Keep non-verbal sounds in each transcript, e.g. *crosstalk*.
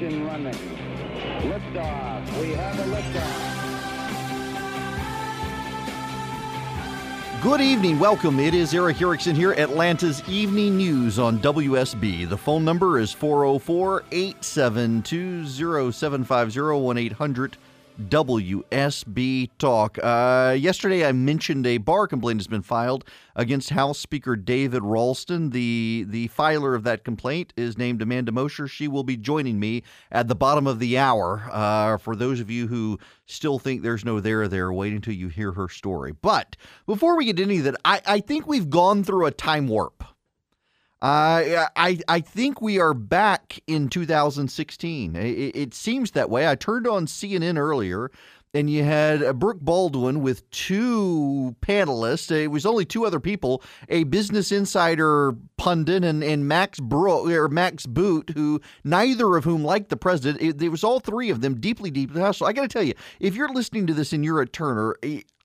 Ignition running. Liftoff. We have a liftoff. Good evening. Welcome. It is Erick Erickson here, Atlanta's Evening News on WSB. The phone number is 404 872 0750 800 WSB Talk. Uh, yesterday, I mentioned a bar complaint has been filed against House Speaker David Ralston. The the filer of that complaint is named Amanda Mosher. She will be joining me at the bottom of the hour. Uh, for those of you who still think there's no there there, wait until you hear her story. But before we get into that, I, I think we've gone through a time warp. Uh, I I think we are back in 2016. It, it, seems that way. I turned on CNN earlier, and you had uh, Brooke Baldwin with two panelists. It was only two other people: a Business Insider pundit and, and Max Bro or Max Boot, who neither of whom liked the president. It, it was all three of them deeply, deeply hostile. I got to tell you, if you're listening to this and you're a Turner.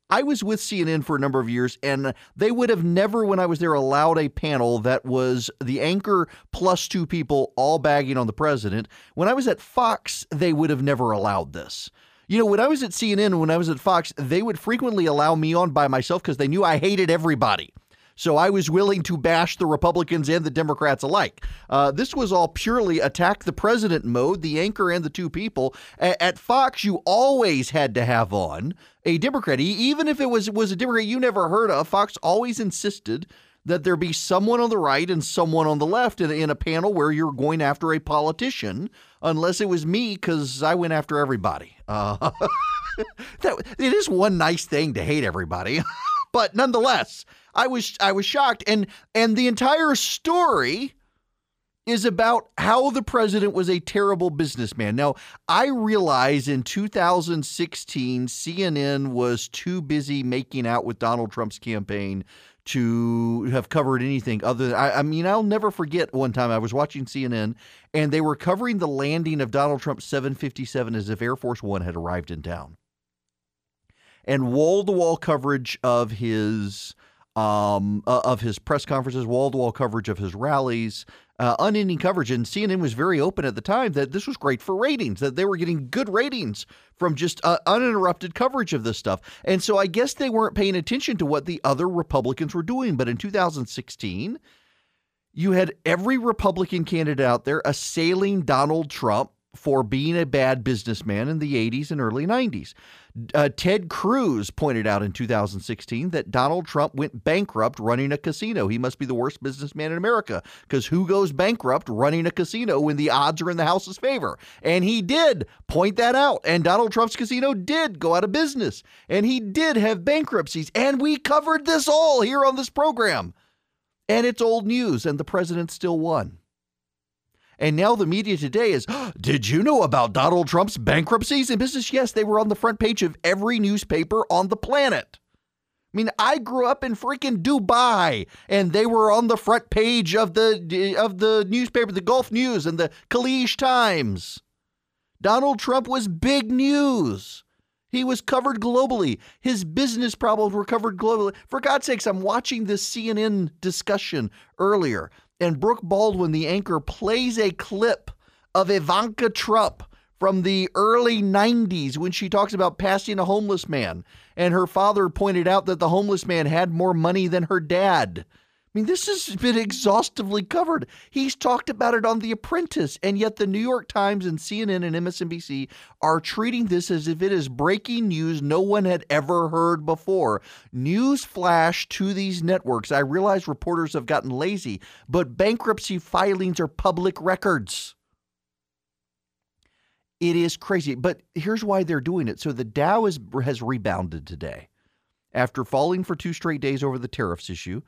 I was with CNN for a number of years, and they would have never, when I was there, allowed a panel that was the anchor plus two people all bagging on the president. When I was at Fox, they would have never allowed this. You know, when I was at CNN, when I was at Fox, they would frequently allow me on by myself because they knew I hated everybody. So I was willing to bash the Republicans and the Democrats alike. Uh, this was all purely attack the president mode, the anchor and the two people. A- at Fox, you always had to have on a Democrat, even if it was was a Democrat you never heard of. Fox always insisted that there be someone on the right and someone on the left in, in a panel where you're going after a politician, unless it was me because I went after everybody. Uh, *laughs* that it is one nice thing to hate everybody, *laughs* but nonetheless. I was I was shocked and and the entire story is about how the president was a terrible businessman. Now, I realize in 2016 CNN was too busy making out with Donald Trump's campaign to have covered anything other than I, I, mean I'll never forget one time I was watching CNN and they were covering the landing of Donald Trump's 757 as if Air Force 1 had arrived in town. And wall-to-wall coverage of his um, uh, of his press conferences, wall to wall coverage of his rallies, uh, unending coverage. And CNN was very open at the time that this was great for ratings, that they were getting good ratings from just uh, uninterrupted coverage of this stuff. And so I guess they weren't paying attention to what the other Republicans were doing. But in 2016, you had every Republican candidate out there assailing Donald Trump for being a bad businessman in the 80s and early 90s. Uh, Ted Cruz pointed out in 2016 that Donald Trump went bankrupt running a casino. He must be the worst businessman in America because who goes bankrupt running a casino when the odds are in the House's favor? And he did point that out. And Donald Trump's casino did go out of business. And he did have bankruptcies. And we covered this all here on this program. And it's old news, and the president still won. And now the media today is, *gasps* did you know about Donald Trump's bankruptcies in business? Yes, they were on the front page of every newspaper on the planet. I mean, I grew up in freaking Dubai, and they were on the front page of the of the newspaper, the Gulf News and the Khaleej Times. Donald Trump was big news. He was covered globally. His business problems were covered globally. For God's sakes, I'm watching this CNN discussion earlier and Brooke Baldwin, the anchor, plays a clip of Ivanka Trump from the early 90s when she talks about passing a homeless man. And her father pointed out that the homeless man had more money than her dad. I mean, this has been exhaustively covered. He's talked about it on The Apprentice, and yet the New York Times and CNN and MSNBC are treating this as if it is breaking news no one had ever heard before. News flash to these networks. I realize reporters have gotten lazy, but bankruptcy filings are public records. It is crazy, but here's why they're doing it. So the Dow is, has rebounded today after falling for two straight days over the tariffs issue.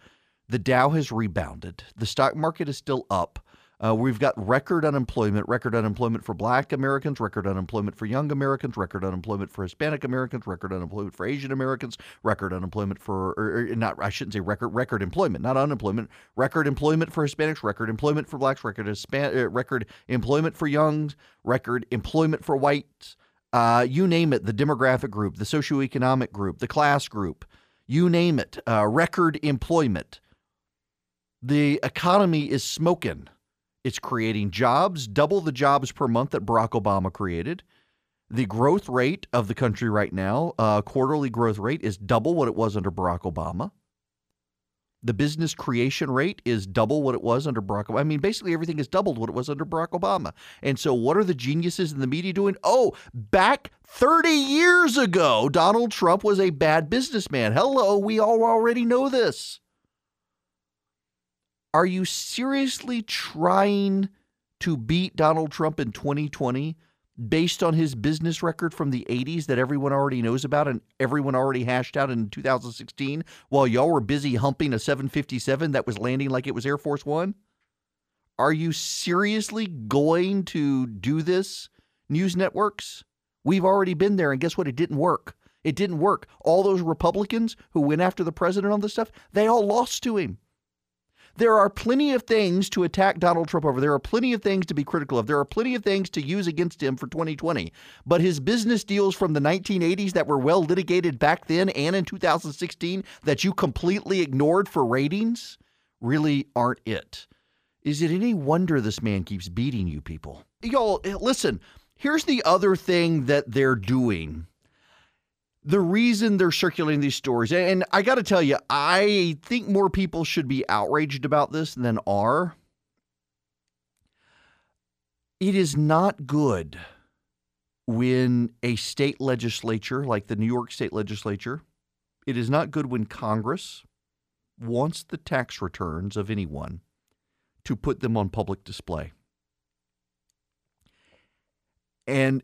The Dow has rebounded. The stock market is still up. Uh, we've got record unemployment, record unemployment for black Americans, record unemployment for young Americans, record unemployment for Hispanic Americans, record unemployment for Asian Americans, record unemployment for, or, or not, I shouldn't say record, record employment, not unemployment, record employment for Hispanics, record employment for blacks, record, Hispan- uh, record employment for youngs, record employment for whites, uh, you name it, the demographic group, the socioeconomic group, the class group, you name it, uh, record employment the economy is smoking. It's creating jobs, double the jobs per month that Barack Obama created. The growth rate of the country right now, uh, quarterly growth rate, is double what it was under Barack Obama. The business creation rate is double what it was under Barack Obama. I mean, basically everything is doubled what it was under Barack Obama. And so, what are the geniuses in the media doing? Oh, back 30 years ago, Donald Trump was a bad businessman. Hello, we all already know this. Are you seriously trying to beat Donald Trump in 2020 based on his business record from the 80s that everyone already knows about and everyone already hashed out in 2016 while y'all were busy humping a 757 that was landing like it was Air Force One? Are you seriously going to do this, news networks? We've already been there, and guess what? It didn't work. It didn't work. All those Republicans who went after the president on this stuff, they all lost to him. There are plenty of things to attack Donald Trump over. There are plenty of things to be critical of. There are plenty of things to use against him for 2020. But his business deals from the 1980s that were well litigated back then and in 2016 that you completely ignored for ratings really aren't it. Is it any wonder this man keeps beating you people? Y'all, listen, here's the other thing that they're doing the reason they're circulating these stories, and I got to tell you, I think more people should be outraged about this than are. It is not good when a state legislature, like the New York State legislature, it is not good when Congress wants the tax returns of anyone to put them on public display. And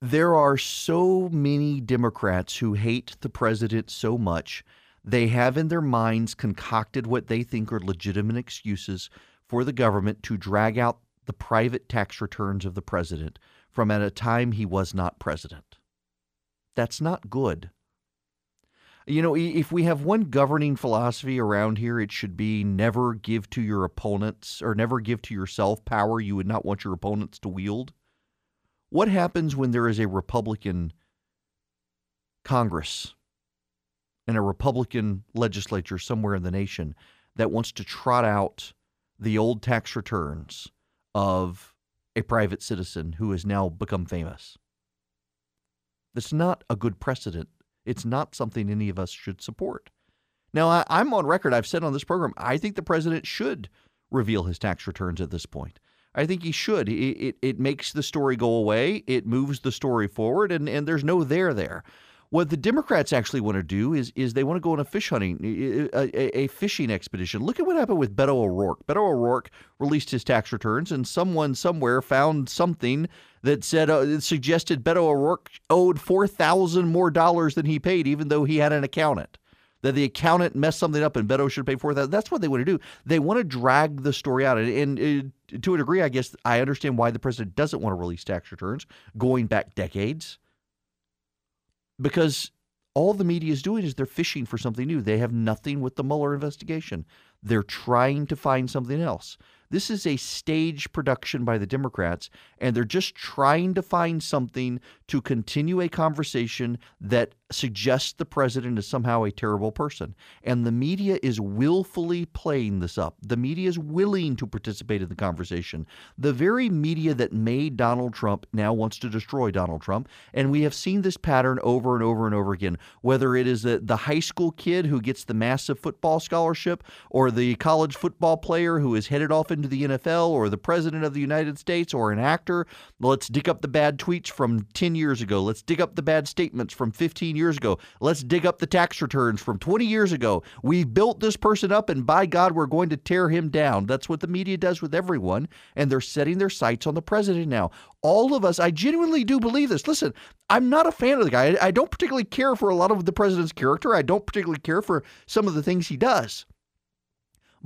there are so many Democrats who hate the president so much, they have in their minds concocted what they think are legitimate excuses for the government to drag out the private tax returns of the president from at a time he was not president. That's not good. You know, if we have one governing philosophy around here, it should be never give to your opponents or never give to yourself power you would not want your opponents to wield. What happens when there is a Republican Congress and a Republican legislature somewhere in the nation that wants to trot out the old tax returns of a private citizen who has now become famous? That's not a good precedent. It's not something any of us should support. Now, I, am on record. I've said on this program, I think the president should reveal his tax returns at this point. I think he should. It, it, it makes the story go away. It moves the story forward, and, and there's no there there. What the Democrats actually want to do is is they want to go on a fish hunting, a, a, fishing expedition. Look at what happened with Beto O'Rourke. Beto O'Rourke released his tax returns, and someone somewhere found something that said uh, suggested Beto O'Rourke owed four thousand more dollars than he paid, even though he had an accountant that the accountant messed something up and Beto should pay for that. That's what they want to do. They want to drag the story out. And, and uh, to a degree, I guess I understand why the president doesn't want to release tax returns going back decades. Because all the media is doing is they're fishing for something new. They have nothing with the Mueller investigation. They're trying to find something else. This is a stage production by the Democrats, and they're just trying to find something to continue a conversation that suggests the president is somehow a terrible person. And the media is willfully playing this up. The media is willing to participate in the conversation. The very media that made Donald Trump now wants to destroy Donald Trump. And we have seen this pattern over and over and over again, whether it is the, the high school kid who gets the massive football scholarship or the college football player who is headed off into the NFL or the president of the United States or an actor. Let's dig up the bad tweets from 10 years ago. Let's dig up the bad statements from 15 years ago. Let's dig up the tax returns from 20 years ago. We've built this person up, and by God, we're going to tear him down. That's what the media does with everyone, and they're setting their sights on the president now. All of us, I genuinely do believe this. Listen, I'm not a fan of the guy. I don't particularly care for a lot of the president's character. I don't particularly care for some of the things he does.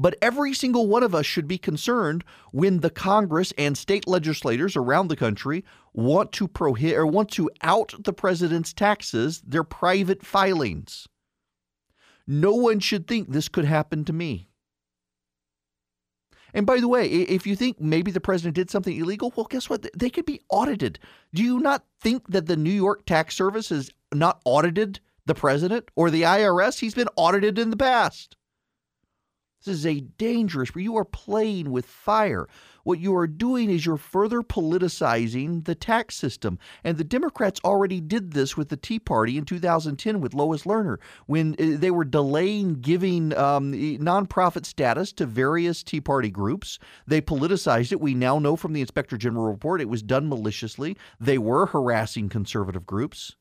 But every single one of us should be concerned when the Congress and state legislators around the country want to prohibit or want to out the president's taxes, their private filings. No one should think this could happen to me. And by the way, if you think maybe the president did something illegal, well, guess what? They could be audited. Do you not think that the New York Tax Service has not audited the president or the IRS? He's been audited in the past. This is a dangerous, you are playing with fire. What you are doing is you're further politicizing the tax system. And the Democrats already did this with the Tea Party in 2010 with Lois Lerner when uh, they were delaying giving um, nonprofit status to various Tea Party groups. They politicized it. We now know from the Inspector General report it was done maliciously. They were harassing conservative groups.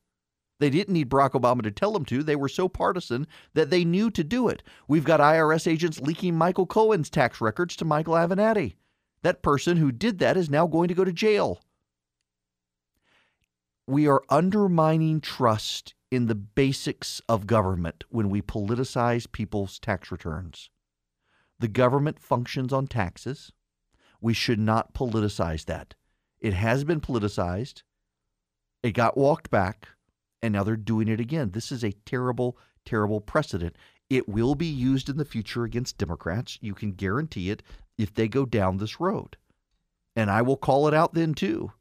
They didn't need Barack Obama to tell them to. They were so partisan that they knew to do it. We've got IRS agents leaking Michael Cohen's tax records to Michael Avenatti. That person who did that is now going to go to jail. We are undermining trust in the basics of government when we politicize people's tax returns. The government functions on taxes. We should not politicize that. It has been politicized. It got walked back and now they're doing it again. This is a terrible, terrible precedent. It will be used in the future against Democrats. You can guarantee it if they go down this road. And I will call it out then too.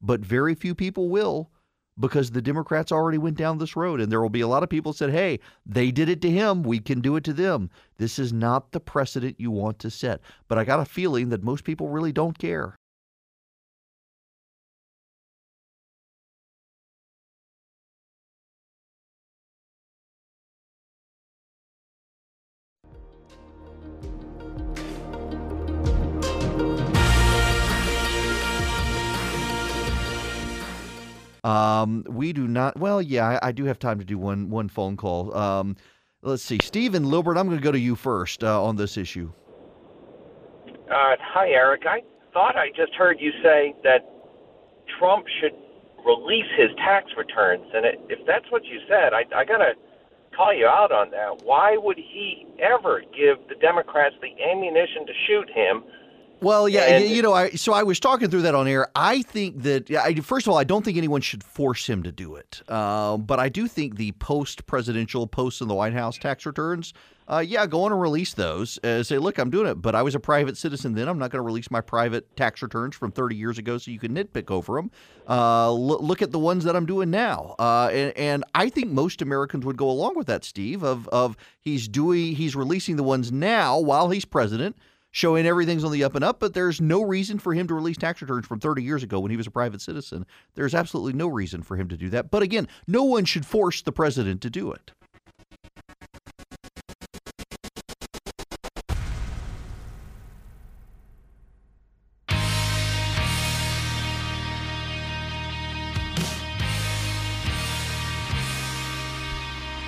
But very few people will because the Democrats already went down this road. And there will be a lot of people said, hey, they did it to him. We can do it to them. This is not the precedent you want to set. But I got a feeling that most people really don't care. Um, we do not. Well, yeah, I, I, do have time to do one one phone call. Um, let's see, Stephen Lilbert. I'm going to go to you first uh, on this issue. Uh, hi, Eric. I thought I just heard you say that Trump should release his tax returns, and it, if that's what you said, I, I got to call you out on that. Why would he ever give the Democrats the ammunition to shoot him? Well, yeah, and, you know, I so I was talking through that on air. I think that I, first of all, I don't think anyone should force him to do it, um, but I do think the post-presidential posts in the White House tax returns, uh, yeah, go on and release those. Uh, say, look, I'm doing it, but I was a private citizen then. I'm not going to release my private tax returns from 30 years ago, so you can nitpick over them. Uh, l- look at the ones that I'm doing now, uh, and, and I think most Americans would go along with that, Steve. Of of he's doing, he's releasing the ones now while he's president showing everything's on the up and up, but there's no reason for him to release tax returns from 30 years ago when he was a private citizen. There's absolutely no reason for him to do that. But again, no one should force the president to do it.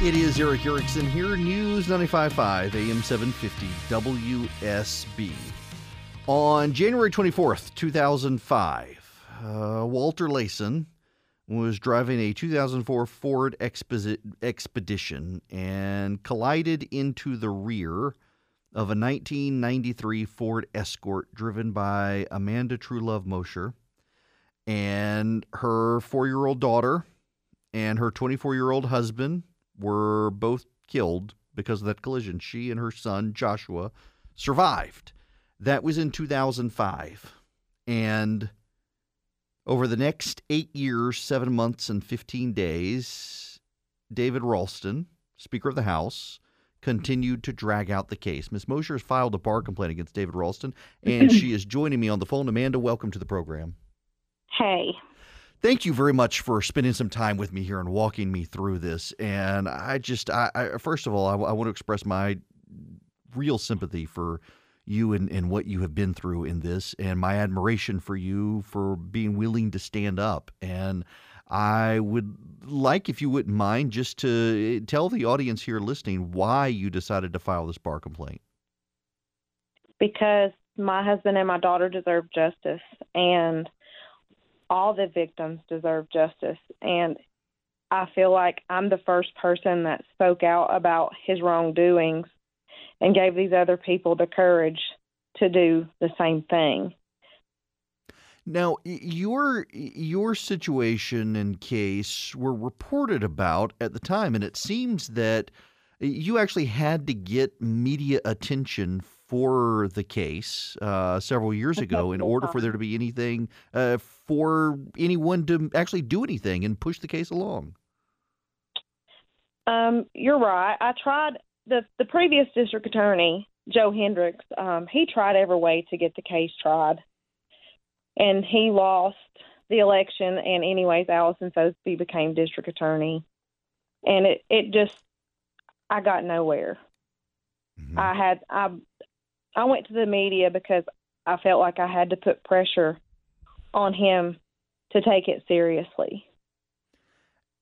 It is Erick Erickson here, News 95.5, AM 750, WSB. On January 24th, 2005, uh, Walter Layson was driving a 2004 Ford Expedition and collided into the rear of a 1993 Ford Escort driven by Amanda Truelove Mosher and her four year old daughter and her 24 year old husband were both killed because of that collision. She and her son, Joshua, survived. That was in 2005. And over the next eight years, seven months, and 15 days, David Ralston, Speaker of the House, continued to drag out the case. Ms. Mosher has filed a bar complaint against David Ralston, and *clears throat* she is joining me on the phone. Amanda, welcome to the program. Hey thank you very much for spending some time with me here and walking me through this. And I just, I, I first of all, I, I, want to express my real sympathy for you and, and what you have been through in this, and my admiration for you for being willing to stand up. And I would like, if you wouldn't mind, just to tell the audience here listening why you decided to file this bar complaint. Because my husband and my daughter deserve justice, and all the victims deserve justice. And I feel like I'm the first person that spoke out about his wrongdoings and gave these other people the courage to do the same thing. Now, your your situation and case were reported about at the time, and it seems that you actually had to get media attention for the case uh, several years ago in order for there to be anything uh, for anyone to actually do anything and push the case along. Um, you're right. I tried the the previous district attorney, Joe Hendricks, um, he tried every way to get the case tried, and he lost the election. And anyways, Allison Sosebee became district attorney, and it it just I got nowhere. Mhm. I had I I went to the media because I felt like I had to put pressure on him to take it seriously.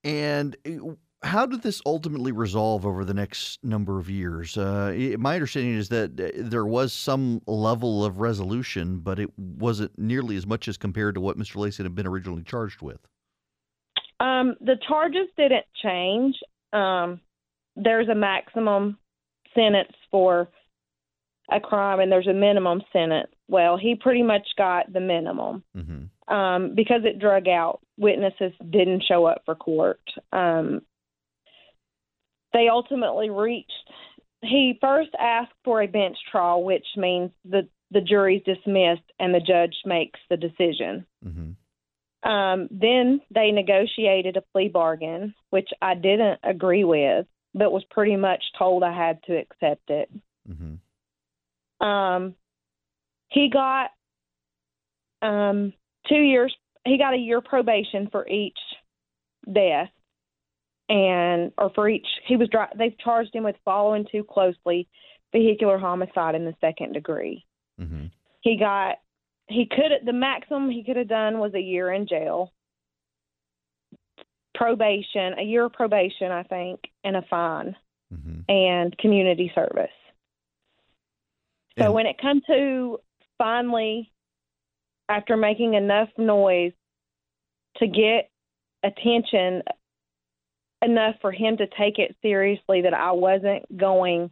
And uh, how did this ultimately resolve over the next number of years? Uh, my understanding is that uh, there was some level of resolution, but it wasn't nearly as much as compared to what Mr. Lacey had been originally charged with. Um, the charges didn't change. Um, there's a maximum sentence for a crime, and there's a minimum sentence. Well, he pretty much got the minimum hmm um, because it drug out. Witnesses didn't show up for court. Um, they ultimately reached. He first asked for a bench trial, which means the the jury's dismissed and the judge makes the decision. hmm Um, then they negotiated a plea bargain, which I didn't agree with, but was pretty much told I had to accept it. hmm Um, he got um, two years. He got a year probation for each death, and or for each he was. dri- They've charged him with following too closely, vehicular homicide in the second degree. hmm He got he could the maximum he could have done was a year in jail. Probation, a year of probation, I think, and a fine hmm and community service. So And- when it comes to finally after making enough noise to get attention enough for him to take it seriously that I wasn't going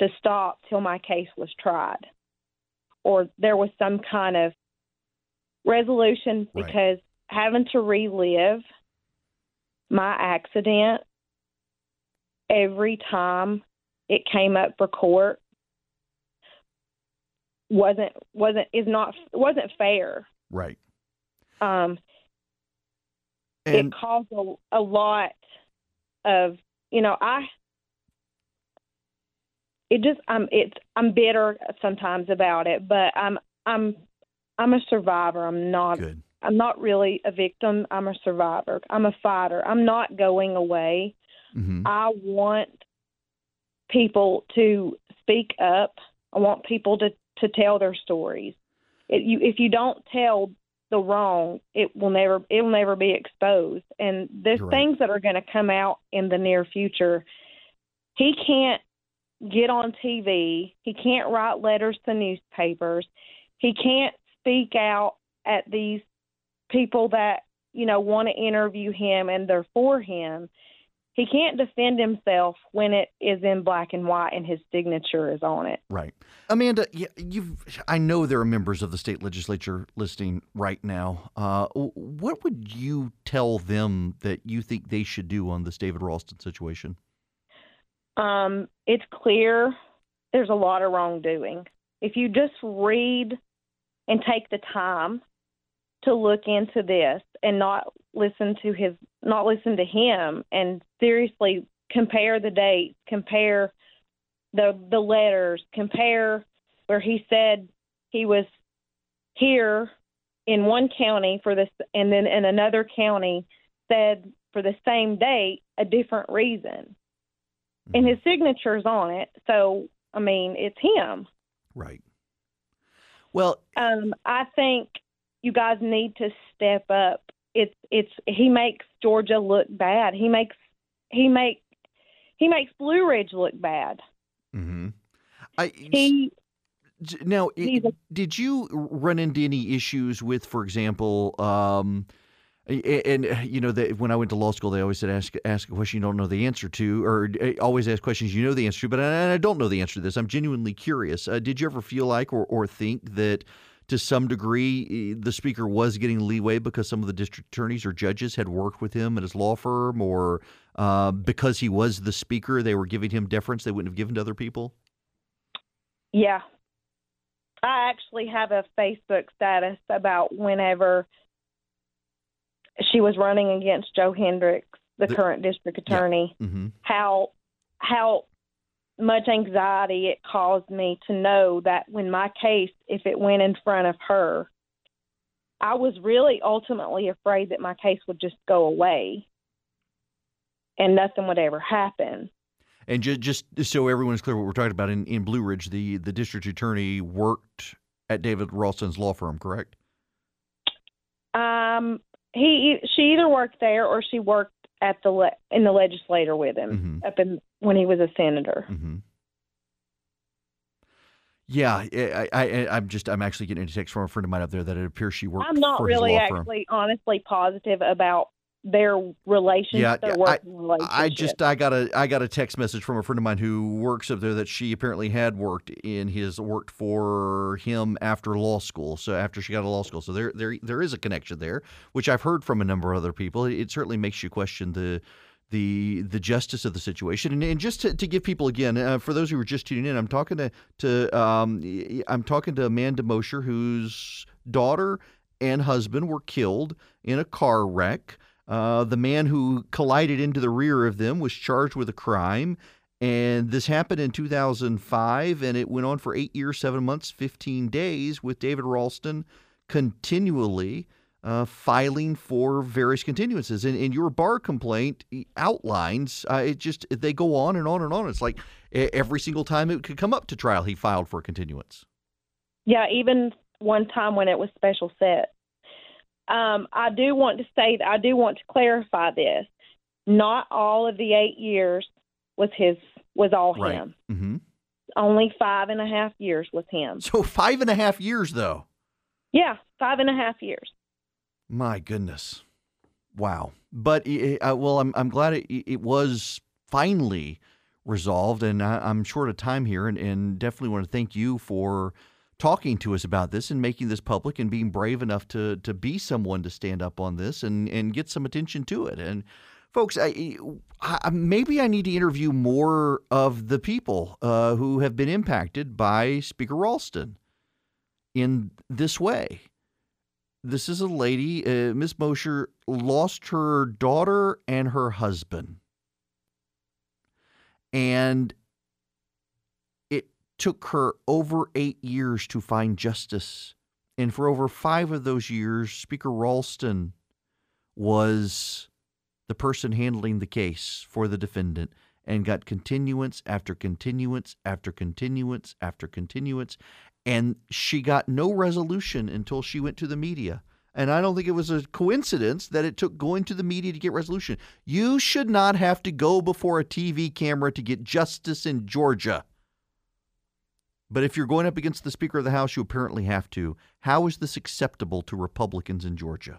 to stop till my case was tried or there was some kind of resolution Right. because having to relive my accident every time it came up for court wasn't wasn't is not wasn't fair Right. um And it caused a, a lot of you know i it just i'm it's i'm bitter sometimes about it but i'm i'm i'm a survivor i'm not good. I'm not really a victim i'm a survivor i'm a fighter i'm not going away hmm i want people to speak up i want people to to tell their stories it, you, if you don't tell the wrong, it will never it will never be exposed. And there's right. things that are going to come out in the near future. He can't get on TV. He can't write letters to newspapers. He can't speak out at these people that you know want to interview him and they're for him. He can't defend himself when it is in black and white and his signature is on it. Right. Amanda, you've I know there are members of the state legislature listening right now. Uh, what would you tell them that you think they should do on this David Ralston situation? um, it's clear there's a lot of wrongdoing. If you just read and take the time to look into this and not listen to his, not listen to him, and seriously compare the dates, compare the the letters, compare where he said he was here in one county for this, and then in another county said for the same date a different reason and his signature's on it. So I mean, it's him. Right. Well, Um, I think you guys need to step up. It's it's he makes Georgia look bad. He makes he make he makes Blue Ridge look bad. Mm-hmm. I He Now, i- He's a- did you run into any issues with, for example, um, and uh, you know that when I went to law school, they always said ask ask a question you don't know the answer to, or uh, always ask questions you know the answer to. But I, I don't know the answer to this. I'm genuinely curious. Uh, did you ever feel like or or think that? To some degree, the speaker was getting leeway because some of the district attorneys or judges had worked with him at his law firm, or uh, because he was the speaker, they were giving him deference they wouldn't have given to other people. yeah. I actually have a Facebook status about whenever she was running against Joe Hendricks, the, The- current district Yeah. attorney. hmm how how much anxiety it caused me to know that when my case, if it went in front of her, I was really ultimately afraid that my case would just go away and nothing would ever happen. And just, just so everyone's clear what we're talking about, in, in Blue Ridge, the, the district attorney worked at David Ralston's law firm, correct? Um, he she either worked there or she worked at the le- in the legislature with him Mhm. up in when he was a senator. Mm-hmm. Yeah, I, I, I, I'm just, I'm actually getting a text from a friend of mine up there that it appears she worked I'm not for really law firm. actually honestly positive about their relations, Yeah, their working relationship. I just I got a I got a text message from a friend of mine who works up there that she apparently had worked in his worked for him after law school. So after she got out of law school, so there there there is a connection there, which I've heard from a number of other people. It, certainly makes you question the the the justice of the situation. And, and just to, to give people again, uh, for those who were just tuning in, I'm talking to to um, I'm talking to Amanda Mosher, whose daughter and husband were killed in a car wreck. Uh, the man who collided into the rear of them was charged with a crime. And this happened in 2005, and it went on for eight years, seven months, 15 days, with David Ralston continually uh, filing for various continuances. And, and your bar complaint outlines uh, it just they go on and on and on. It's like every single time it could come up to trial, he filed for a continuance. Yeah, even one time when it was special set. Um, I do want to say that I do want to clarify this. Not all of the eight years was his was all Right. him. hmm Only five and a half years was him. So five and a half years, though. Yeah, five and a half years. My goodness, wow! But uh, well, I'm I'm glad it it was finally resolved, and I, I'm short of time here, and, and definitely want to thank you for talking to us about this and making this public and being brave enough to to be someone to stand up on this and and get some attention to it. And folks, I, I maybe I need to interview more of the people uh, who have been impacted by Speaker Ralston in this way this is a lady, uh, Miss Mosher, lost her daughter and her husband. And took her over eight years to find justice. And for over five of those years, Speaker Ralston was the person handling the case for the defendant and got continuance after continuance after continuance after continuance and she got no resolution until she went to the media. And I don't think it was a coincidence that it took going to the media to get resolution. You should not have to go before a TV camera to get justice in Georgia. But if you're going up against the Speaker of the House, you apparently have to. How is this acceptable to Republicans in Georgia?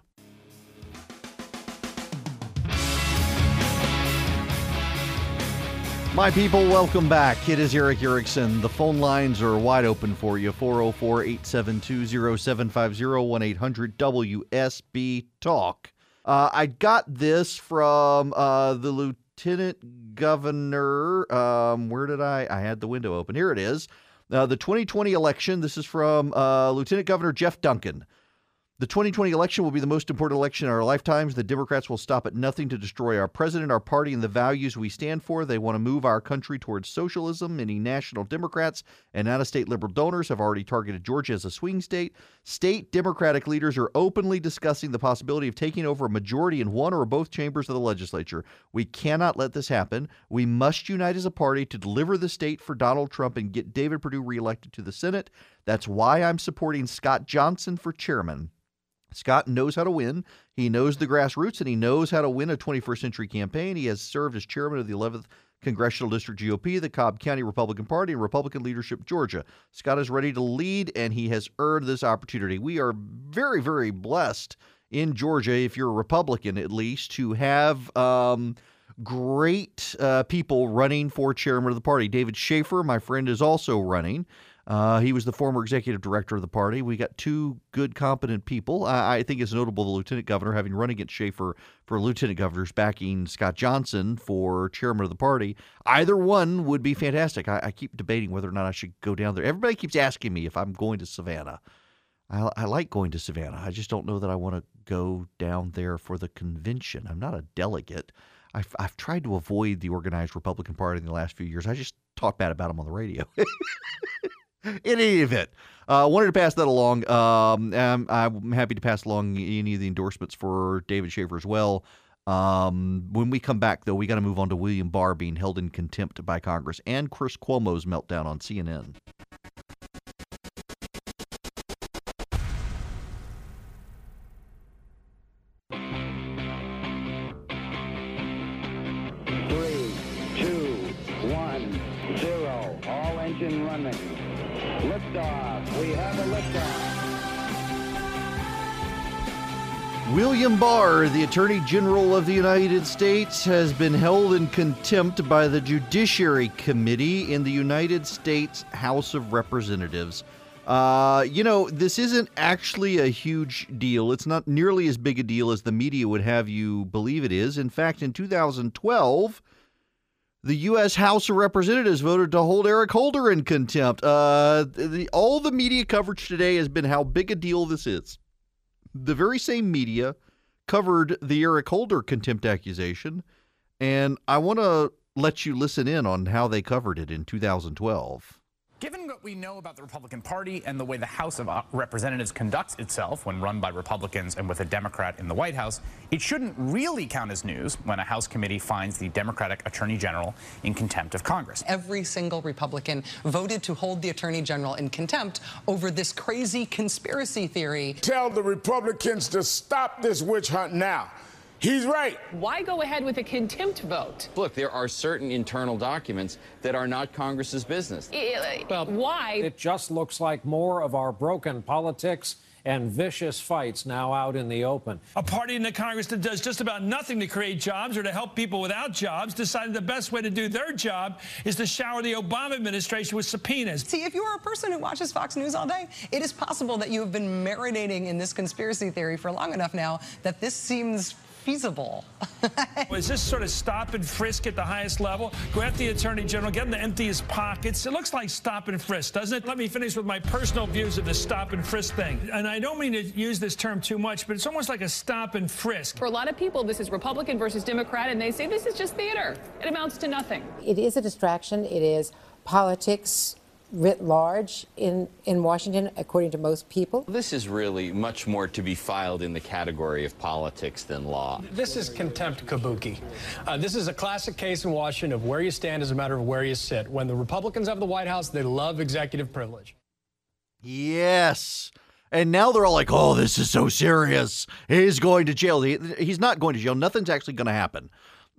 My people, welcome back. It is Erick Erickson. The phone lines are wide open for you 404 872 0750 1 800 WSB Talk. Uh, I got this from uh, the Lieutenant Governor. Um, where did I? I had the window open. Here it is. Uh, the 2020 election. This is from uh, Lieutenant Governor Jeff Duncan. The 2020 election will be the most important election in our lifetimes. The Democrats will stop at nothing to destroy our president, our party, and the values we stand for. They want to move our country towards socialism. Many national Democrats and out of state liberal donors have already targeted Georgia as a swing state. State Democratic leaders are openly discussing the possibility of taking over a majority in one or both chambers of the legislature. We cannot let this happen. We must unite as a party to deliver the state for Donald Trump and get David Perdue reelected to the Senate. That's why I'm supporting Scott Johnson for chairman. Scott knows how to win. He knows the grassroots and he knows how to win a 21st century campaign. He has served as chairman of the 11th Congressional District GOP, the Cobb County Republican Party, and Republican leadership Georgia. Scott is ready to lead and he has earned this opportunity. We are very, very blessed in Georgia, if you're a Republican at least, to have. Um, Great uh, people running for chairman of the party. David Shafer, my friend, is also running. Uh, he was the former executive director of the party. We got two good, competent people. I, I think it's notable the lieutenant governor having run against Shafer for lieutenant governors, backing Scott Johnson for chairman of the party. Either one would be fantastic. I, I keep debating whether or not I should go down there. Everybody keeps asking me if I'm going to Savannah. I, I like going to Savannah. I just don't know that I want to go down there for the convention. I'm not a delegate. I've, I've tried to avoid the organized Republican Party in the last few years. I just talk bad about them on the radio. *laughs* *laughs* In any event, I uh, wanted to pass that along. Um, I'm, I'm, happy to pass along any of the endorsements for David Shafer as well. Um, when we come back, though, we got to move on to William Barr being held in contempt by Congress and Chris Cuomo's meltdown on CNN. William Barr, the Attorney General of the United States, has been held in contempt by the Judiciary Committee in the United States House of Representatives. Uh, you know, this isn't actually a huge deal. It's not nearly as big a deal as the media would have you believe it is. In fact, in 2012, the U.S. House of Representatives voted to hold Eric Holder in contempt. Uh, the, all the media coverage today has been how big a deal this is the very same media covered the Eric Holder contempt accusation, and I want to let you listen in on how they covered it in 2012. Given what we know about the Republican Party and the way the House of uh, Representatives conducts itself when run by Republicans and with a Democrat in the White House, it shouldn't really count as news when a House committee finds the Democratic Attorney General in contempt of Congress. Every single Republican voted to hold the Attorney General in contempt over this crazy conspiracy theory. Tell the Republicans to stop this witch hunt now. He's right. Why go ahead with a contempt vote? Look, there are certain internal documents that are not Congress's business. Well, why? It just looks like more of our broken politics and vicious fights now out in the open. A party in the Congress that does just about nothing to create jobs or to help people without jobs decided the best way to do their job is to shower the Obama administration with subpoenas. See, if you are a person who watches Fox News all day, it is possible that you have been marinating in this conspiracy theory for long enough now that this seems feasible. *laughs* Is this sort of stop and frisk at the highest level? Go after the Attorney General, get him to empty his pockets. It looks like stop and frisk, doesn't it? Let me finish with my personal views of the stop and frisk thing. And I don't mean to use this term too much, but it's almost like a stop and frisk. For a lot of people, this is Republican versus Democrat, and they say this is just theater. It amounts to nothing. It is a distraction. It is politics writ large in, in Washington, according to most people. This is really much more to be filed in the category of politics than law. This is contempt kabuki. Uh, this is a classic case in Washington of where you stand is a matter of where you sit. When the Republicans have the White House, they love executive privilege. Yes. And now they're all like, oh, this is so serious. He's going to jail. He, he's not going to jail. Nothing's actually going to happen.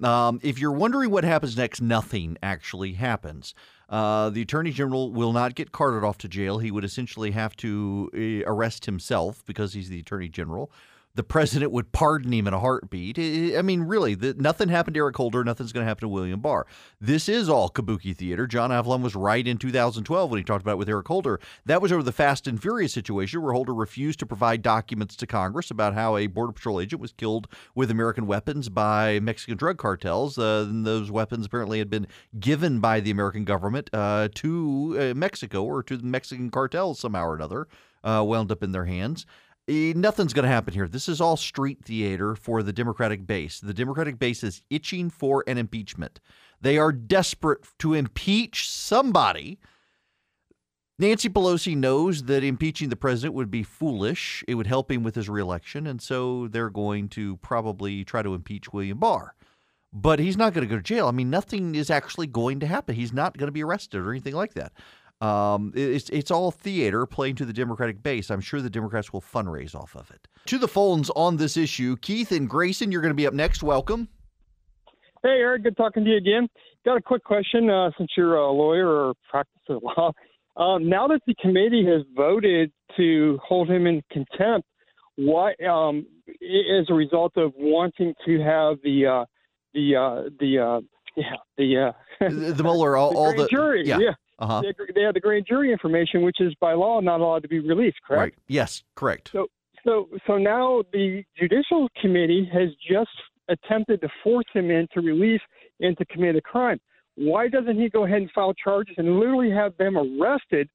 Um, if you're wondering what happens next, nothing actually happens. Uh, the attorney general will not get carted off to jail. He would essentially have to uh, arrest himself because he's the attorney general the president would pardon him in a heartbeat. I mean, really, the, nothing happened to Eric Holder. Nothing's going to happen to William Barr. This is all kabuki theater. John Avlon was right in 2012 when he talked about it with Eric Holder. That was over the Fast and Furious situation where Holder refused to provide documents to Congress about how a Border Patrol agent was killed with American weapons by Mexican drug cartels. Uh, those weapons apparently had been given by the American government uh, to uh, Mexico or to the Mexican cartels somehow or another. Uh, wound up in their hands. Eh, nothing's going to happen here. This is all street theater for the Democratic base. The Democratic base is itching for an impeachment. They are desperate to impeach somebody. Nancy Pelosi knows that impeaching the president would be foolish. It would help him with his reelection. And so they're going to probably try to impeach William Barr. But he's not going to go to jail. I mean, nothing is actually going to happen. He's not going to be arrested or anything like that. Um, it's it's all theater playing to the Democratic base. I'm sure the Democrats will fundraise off of it. To the phones on this issue, Keith and Grayson, you're going to be up next. Welcome. Hey, Eric. Good talking to you again. Got a quick question uh, since you're a lawyer or practice law. Um, now that the committee has voted to hold him in contempt, what um, as a result of wanting to have the uh, the uh, the uh, yeah the uh, the, Mueller all, *laughs* the all the jury yeah. yeah uh-huh. They, they have the grand jury information, which is by law not allowed to be released. Correct. Right. Yes. Correct. So, so, so now the Judicial Committee has just attempted to force him into release and to commit a crime. Why doesn't he go ahead and file charges and literally have them arrested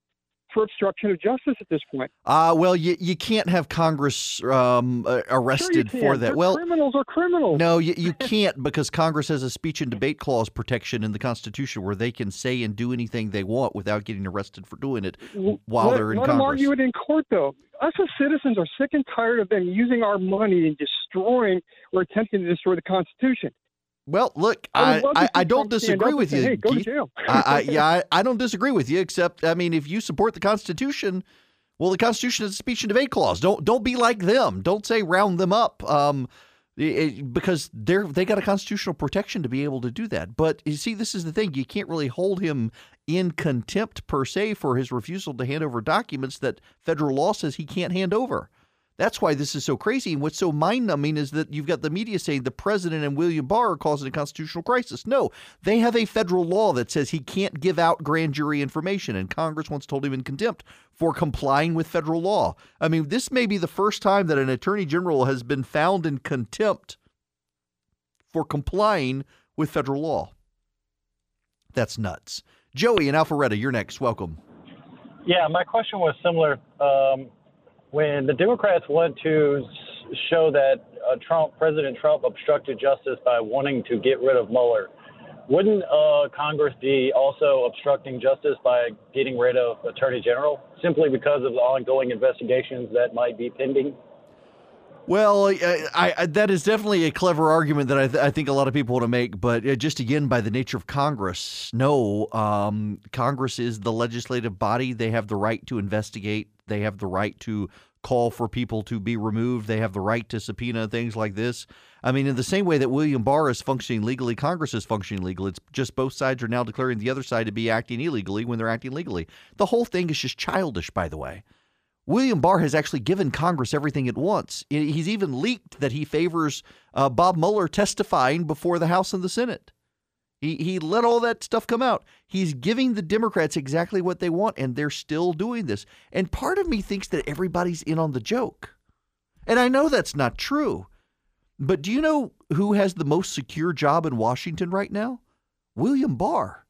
for obstruction of justice at this point. Uh, well, you, you can't have Congress um, uh, arrested sure for that. They're well, criminals are criminals. No, you, you *laughs* can't because Congress has a speech and debate clause protection in the Constitution where they can say and do anything they want without getting arrested for doing it while let, they're in let them Congress. argue it in court, though. Us as citizens are sick and tired of them using our money and destroying or attempting to destroy the Constitution. Well, look, I I, would love to I, I don't disagree with and you. say, "Hey, go to jail." *laughs* I, I, yeah, I, I don't disagree with you. Except, I mean, if you support the Constitution, well, the Constitution has a speech and debate clause. Don't don't be like them. Don't say round them up. Um, it- because they're they got a constitutional protection to be able to do that. But you see, this is the thing: you can't really hold him in contempt per se for his refusal to hand over documents that federal law says he can't hand over. That's why this is so crazy. And what's so mind numbing is that you've got the media saying the president and William Barr are causing a constitutional crisis. No, they have a federal law that says he can't give out grand jury information, and Congress once told him in contempt for complying with federal law. I mean, this may be the first time that an attorney general has been found in contempt for complying with federal law. That's nuts. Joey and Alpharetta, you're next. Welcome. Yeah, my question was similar. Um, when the Democrats want to show that uh, Trump, President Trump, obstructed justice by wanting to get rid of Mueller, wouldn't uh, Congress be also obstructing justice by getting rid of Attorney General simply because of the ongoing investigations that might be pending? Well, I, I, I- that is definitely a clever argument that I, th- I think a lot of people want to make. But uh, just again, by the nature of Congress, no, um, Congress is the legislative body. They have the right to investigate. They have the right to call for people to be removed. They have the right to subpoena things like this. I mean, in the same way that William Barr is functioning legally, Congress is functioning legally. It's just both sides are now declaring the other side to be acting illegally when they're acting legally. The whole thing is just childish, by the way. William Barr has actually given Congress everything it wants. He's even leaked that he favors uh, Bob Mueller testifying before the House and the Senate. He, he let all that stuff come out. He's giving the Democrats exactly what they want, and they're still doing this. And part of me thinks that everybody's in on the joke. And I know that's not true. But do you know who has the most secure job in Washington right now? William Barr.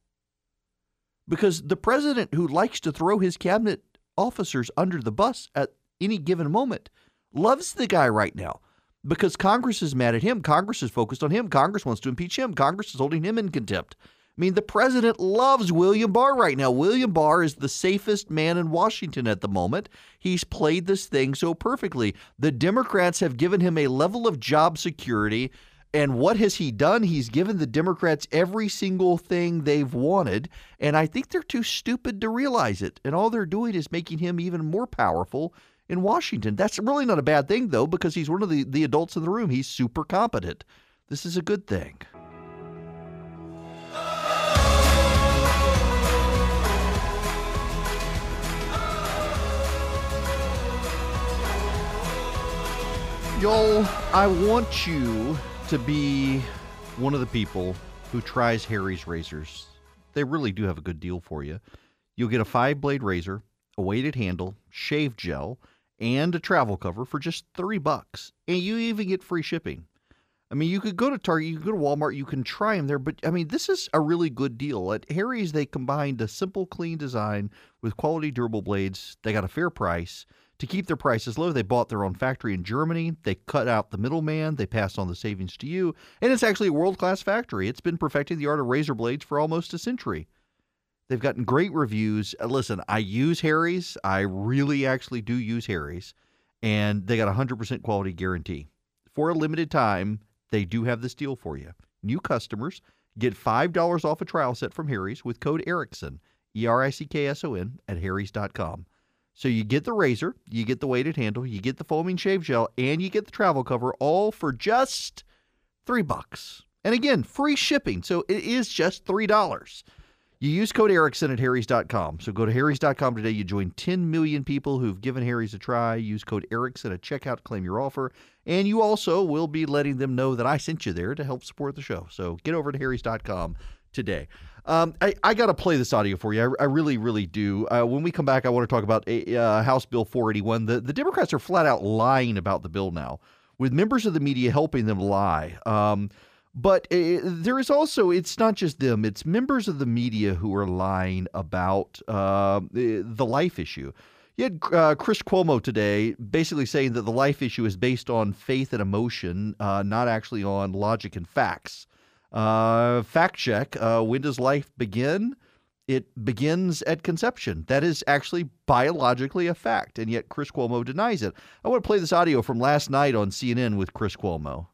Because the president who likes to throw his cabinet officers under the bus at any given moment loves the guy right now because Congress is mad at him. Congress is focused on him. Congress wants to impeach him. Congress is holding him in contempt. I mean, the president loves William Barr right now. William Barr is the safest man in Washington at the moment. He's played this thing so perfectly. The Democrats have given him a level of job security. And what has he done? He's given the Democrats every single thing they've wanted. And I think they're too stupid to realize it. And all they're doing is making him even more powerful in Washington. That's really not a bad thing, though, because he's one of the, the adults in the room. He's super competent. This is a good thing. Y'all, I want you to be one of the people who tries Harry's razors. They really do have a good deal for you. You'll get a five blade razor, a weighted handle, shave gel, and a travel cover for just three bucks. And you even get free shipping. I mean, you could go to Target, you could go to Walmart, you can try them there, but I mean, this is a really good deal. At Harry's, they combined a simple, clean design with quality, durable blades. They got a fair price. To keep their prices low, they bought their own factory in Germany. They cut out the middleman. They passed on the savings to you. And it's actually a world class factory. It's been perfecting the art of razor blades for almost a century. They've gotten great reviews. Uh, Listen, I use Harry's. I really actually do use Harry's. And they got a 100% quality guarantee. For a limited time, they do have this deal for you. New customers get $5 off a trial set from Harry's with code Erickson, E R I C K S O N, at Harry's.com. So you get the razor, you get the weighted handle, you get the foaming shave gel, and you get the travel cover all for just three bucks. And again, free shipping. So it is just three dollars. You use code Erickson at Harry's.com. So go to Harry's.com today. You join 10 million people who've given Harry's a try. Use code Erickson at checkout to claim your offer. And you also will be letting them know that I sent you there to help support the show. So get over to Harry's.com today. Um, I, I got to play this audio for you. I, I really, really do. Uh, when we come back, I want to talk about a, uh, House Bill 481. The, the Democrats are flat out lying about the bill now, with members of the media helping them lie. Um, But uh, there is also, it's not just them, it's members of the media who are lying about uh, the life issue. You had uh, Chris Cuomo today basically saying that the life issue is based on faith and emotion, uh, not actually on logic and facts. Uh, fact check uh, when does life begin? It begins at conception. That is actually biologically a fact, and yet Chris Cuomo denies it. I want to play this audio from last night on CNN with Chris Cuomo.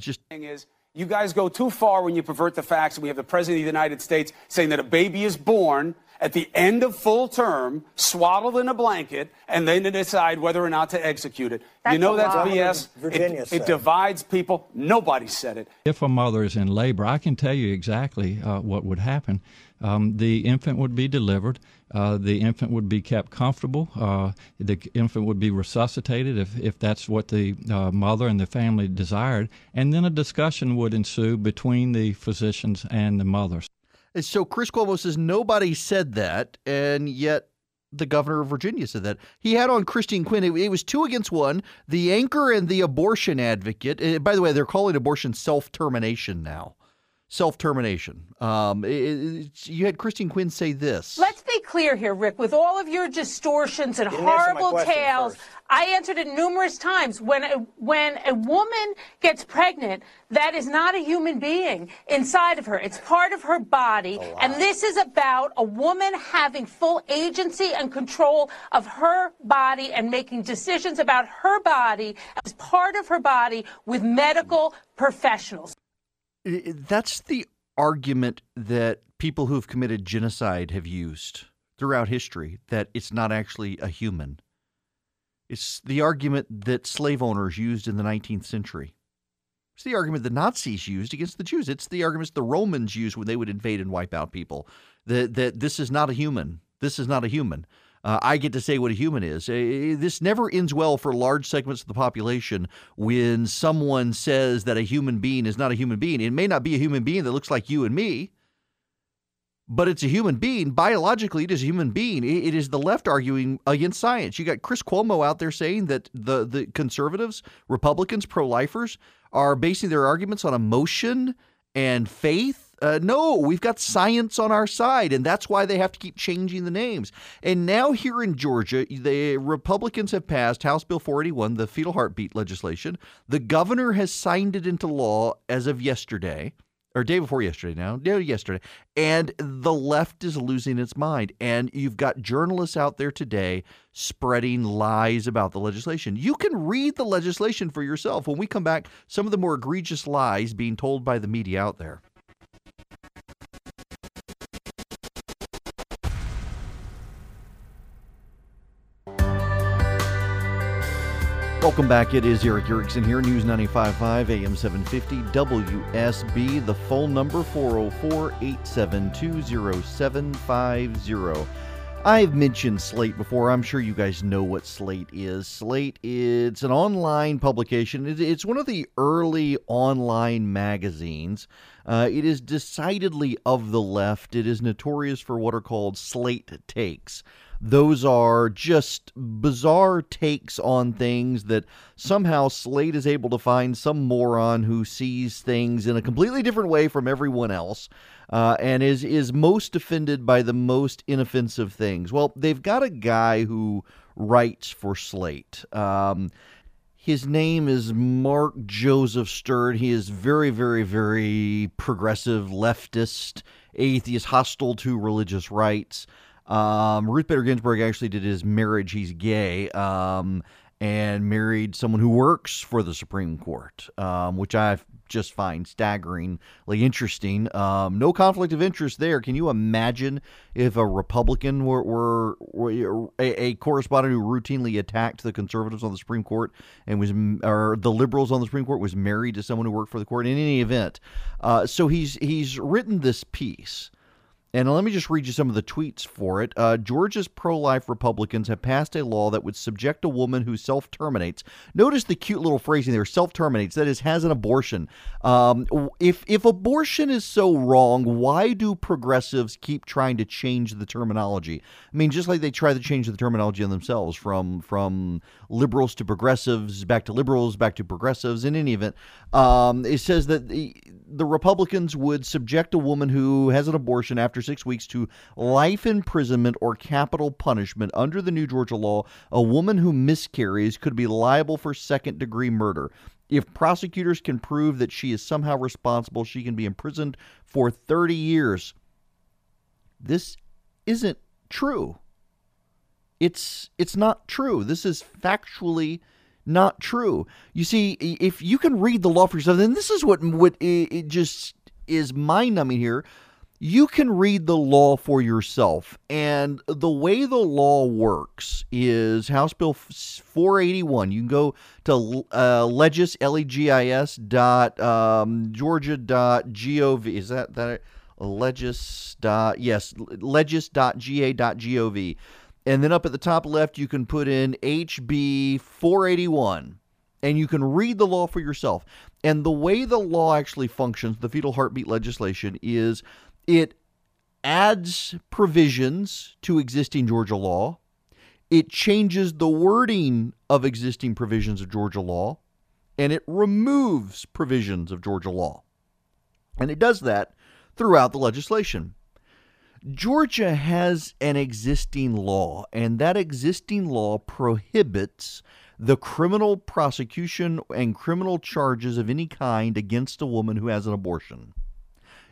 Just thing is you guys go too far when you pervert the facts. We have the President of the United States saying that a baby is born at the end of full term, swaddled in a blanket, and then to decide whether or not to execute it. That's you know that's lie. BS. Virginia it, it divides people. Nobody said it. If a mother is in labor, I can tell you exactly uh, what would happen. Um, the infant would be delivered. Uh, the infant would be kept comfortable. Uh, the infant would be resuscitated if, if that's what the uh, mother and the family desired. And then a discussion would ensue between the physicians and the mothers. So Chris Cuomo says nobody said that, and yet the governor of Virginia said that. He had on Christine Quinn. It, it was two against one. The anchor and the abortion advocate. And by the way, they're calling abortion self termination now. Self termination. Um, it, it, you had Christine Quinn say this. Let's be clear here, Rick. With all of your distortions and You didn't answer my horrible tales, first. I answered it numerous times. When a, when a woman gets pregnant, that is not a human being inside of her. It's part of her body. And this is about a woman having full agency and control of her body and making decisions about her body as part of her body with medical professionals. That's the argument that people who've committed genocide have used throughout history that it's not actually a human. It's the argument that slave owners used in the 19th century. It's the argument the Nazis used against the Jews. It's the arguments the Romans used when they would invade and wipe out people. That that this is not a human. This is not a human. Uh, I get to say what a human is. Uh, this never ends well for large segments of the population when someone says that a human being is not a human being. It may not be a human being that looks like you and me, but it's a human being. Biologically, it is a human being. It, is the left arguing against science. You got Chris Cuomo out there saying that the, the conservatives, Republicans, pro lifers are basing their arguments on emotion and faith. Uh, no, we've got science on our side, and that's why they have to keep changing the names. And now, here in Georgia, the Republicans have passed House Bill 481, the fetal heartbeat legislation. The governor has signed it into law as of yesterday or day before yesterday now, no, yesterday, and the left is losing its mind. And you've got journalists out there today spreading lies about the legislation. You can read the legislation for yourself. When we come back, some of the more egregious lies being told by the media out there. Welcome back. It is Erick Erickson here, News 95.5 AM 750 WSB. The phone number 404 872 0750. I've mentioned Slate before. I'm sure you guys know what Slate is. Slate it's an online publication. It's one of the early online magazines. Uh, it is decidedly of the left. It is notorious for what are called Slate takes. Those are just bizarre takes on things that somehow Slate is able to find some moron who sees things in a completely different way from everyone else uh, and is is most offended by the most inoffensive things. Well, they've got a guy who writes for Slate. Um, his name is Mark Joseph Stern. He is very, very, very progressive, leftist, atheist, hostile to religious rights. Um, Ruth Bader Ginsburg actually did his marriage. He's gay. Um, and married someone who works for the Supreme Court, um, which I just find staggeringly interesting. Um, no conflict of interest there. Can you imagine if a Republican were, were, were a, a correspondent who routinely attacked the conservatives on the Supreme Court and was, or the liberals on the Supreme Court was married to someone who worked for the court? In any event, uh, so he's he's written this piece And let me just read you some of the tweets for it. Uh, Georgia's pro life Republicans have passed a law that would subject a woman who self terminates. Notice the cute little phrasing there self terminates, that is, has an abortion. Um, if, if abortion is so wrong, why do progressives keep trying to change the terminology? I mean, just like they try to change the terminology on themselves from, from liberals to progressives, back to liberals, back to progressives. In any event, um, it says that the, the Republicans would subject a woman who has an abortion after six weeks to life imprisonment or capital punishment. Under the new Georgia law, a woman who miscarries could be liable for second degree murder. If prosecutors can prove that she is somehow responsible, she can be imprisoned for 30 years. This isn't true. It's it's not true. This is factually not true. You see, if you can read the law for yourself, then this is what what it just is mind numbing here. You can read the law for yourself, and the way the law works is House Bill 481. You can go to uh, legis l e g i s dot um, georgia dot gov. Is that that legis dot yes legis dot ga dot and then up at the top left, you can put in HB 481 and you can read the law for yourself. And the way the law actually functions, the fetal heartbeat legislation, is it adds provisions to existing Georgia law, it changes the wording of existing provisions of Georgia law, and it removes provisions of Georgia law. And it does that throughout the legislation. Georgia has an existing law, and that existing law prohibits the criminal prosecution and criminal charges of any kind against a woman who has an abortion.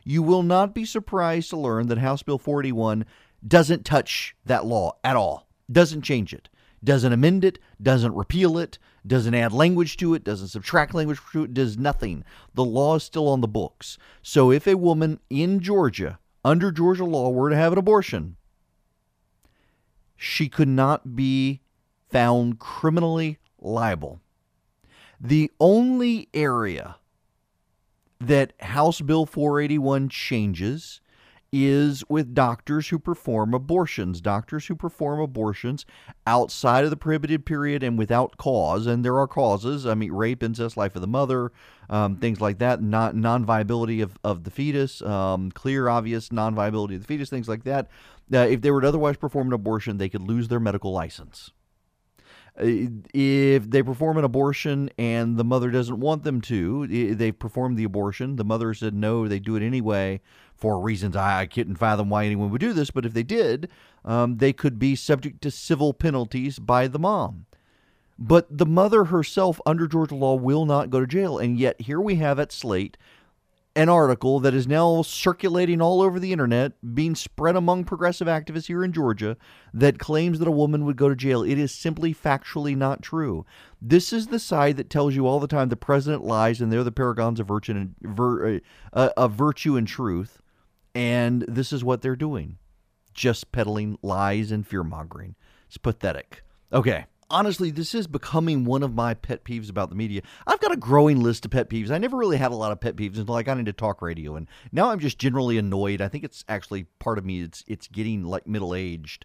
You will not be surprised to learn that House Bill 41 doesn't touch that law at all, doesn't change it, doesn't amend it, doesn't repeal it, doesn't add language to it, doesn't subtract language to it, does nothing. The law is still on the books. So if a woman in Georgia under Georgia law were to have an abortion, she could not be found criminally liable. The only area that House Bill 481 changes is with doctors who perform abortions. Doctors who perform abortions outside of the prohibited period and without cause, and there are causes. I mean, rape, incest, life of the mother, um, things like that. Not non viability of, of the fetus, um, clear, obvious non viability of the fetus, things like that. Uh, if they to otherwise perform an abortion, they could lose their medical license. If they perform an abortion and the mother doesn't want them to, they perform the abortion. The mother said no, they do it anyway for reasons I, I couldn't fathom why anyone would do this. But if they did, um, they could be subject to civil penalties by the mom. But the mother herself, under Georgia law, will not go to jail. And yet, here we have at Slate an article that is now circulating all over the internet, being spread among progressive activists here in Georgia, that claims that a woman would go to jail. It is simply factually not true. This is the side that tells you all the time the president lies and they're the paragons of virtue and, vir, uh, of virtue and truth. And this is what they're doing just peddling lies and fear mongering. It's pathetic. Okay honestly, this is becoming one of my pet peeves about the media. I've got a growing list of pet peeves. I never really had a lot of pet peeves until I got into talk radio, and now I'm just generally annoyed. I think it's actually part of me. It's it's getting like middle aged.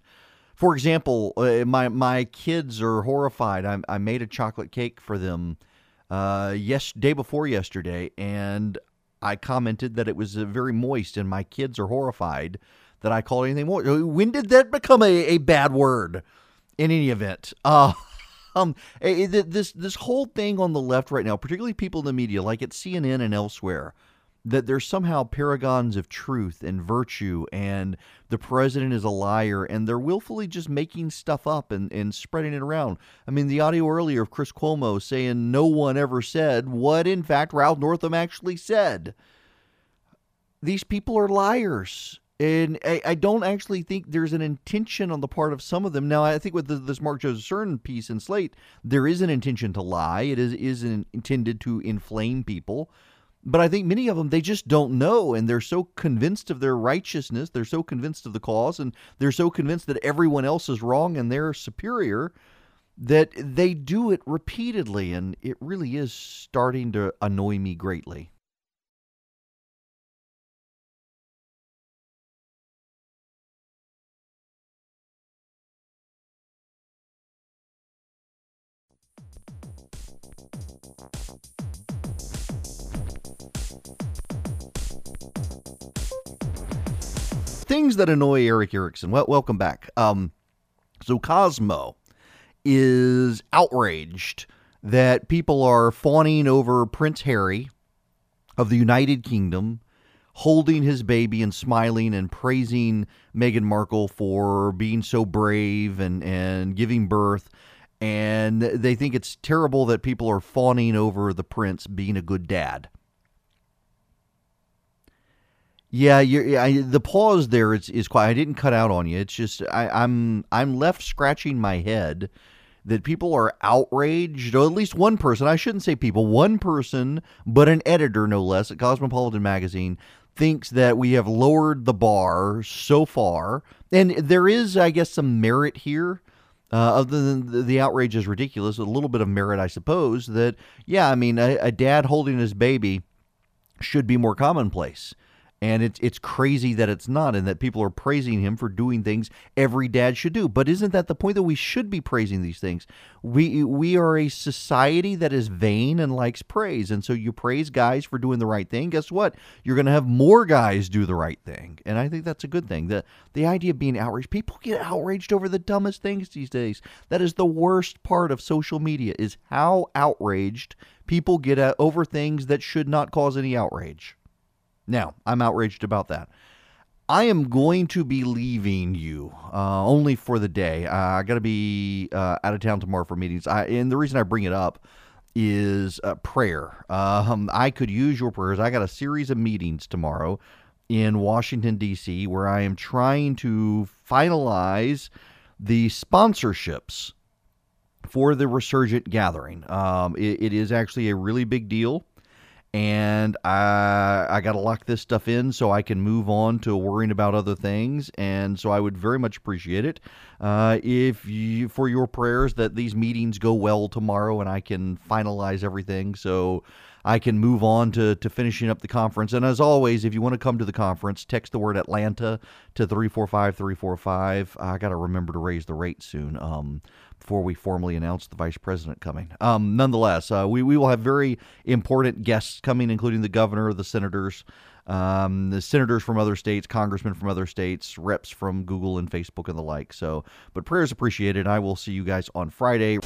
For example, uh, my my kids are horrified. I, I made a chocolate cake for them uh, yes day before yesterday, and I commented that it was uh, very moist, and my kids are horrified that I called anything more. When did that become a, a bad word? In any event, uh, *laughs* um, eh, this this whole thing on the left right now, particularly people in the media, like at CNN and elsewhere, that they're somehow paragons of truth and virtue, and the president is a liar, and they're willfully just making stuff up and, and spreading it around. I mean, the audio earlier of Chris Cuomo saying no one ever said what, in fact, Ralph Northam actually said. These people are liars. And I, I, don't actually think there's an intention on the part of some of them. Now, I think with the, this Mark Joseph Stern piece in Slate, there is an intention to lie. It is is intended to inflame people. But I think many of them they just don't know, and they're so convinced of their righteousness, they're so convinced of the cause, and they're so convinced that everyone else is wrong and they're superior that they do it repeatedly, and it really is starting to annoy me greatly. Things that annoy Erick Erickson. Well, welcome back. Um, so Cosmo is outraged that people are fawning over Prince Harry of the United Kingdom holding his baby and smiling and praising Meghan Markle for being so brave and, and giving birth. And they think it's terrible that people are fawning over the prince being a good dad. Yeah, I, the pause there is, is quite. I didn't cut out on you. It's just I, I'm I'm left scratching my head that people are outraged, or at least one person. I shouldn't say people. One person, but an editor no less at Cosmopolitan magazine thinks that we have lowered the bar so far, and there is, I guess, some merit here. Uh, other than the, the outrage is ridiculous, a little bit of merit, I suppose. That yeah, I mean, a, a dad holding his baby should be more commonplace. And it's it's crazy that it's not, and that people are praising him for doing things every dad should do. But isn't that the point that we should be praising these things? We we are a society that is vain and likes praise, and so you praise guys for doing the right thing. Guess what? You're going to have more guys do the right thing, and I think that's a good thing. The the idea of being outraged, people get outraged over the dumbest things these days. That is the worst part of social media is how outraged people get over things that should not cause any outrage. Now, I'm outraged about that. I am going to be leaving you uh, only for the day. Uh, I got to be uh, out of town tomorrow for meetings. I, and the reason I bring it up is uh, prayer. Um, I could use your prayers. I got a series of meetings tomorrow in Washington, D.C., where I am trying to finalize the sponsorships for the Resurgent Gathering. Um, it, it is actually a really big deal and I I got to lock this stuff in so I can move on to worrying about other things. And so I would very much appreciate it uh, if you for your prayers that these meetings go well tomorrow and I can finalize everything so I can move on to to finishing up the conference. And as always, if you want to come to the conference, text the word Atlanta to three four five three four five. I got to remember to raise the rate soon. Um, before we formally announce the vice president coming. Um, nonetheless, uh, we, we will have very important guests coming, including the governor, the senators, um, the senators from other states, congressmen from other states, reps from Google and Facebook and the like. So, but prayers appreciated. I will see you guys on Friday.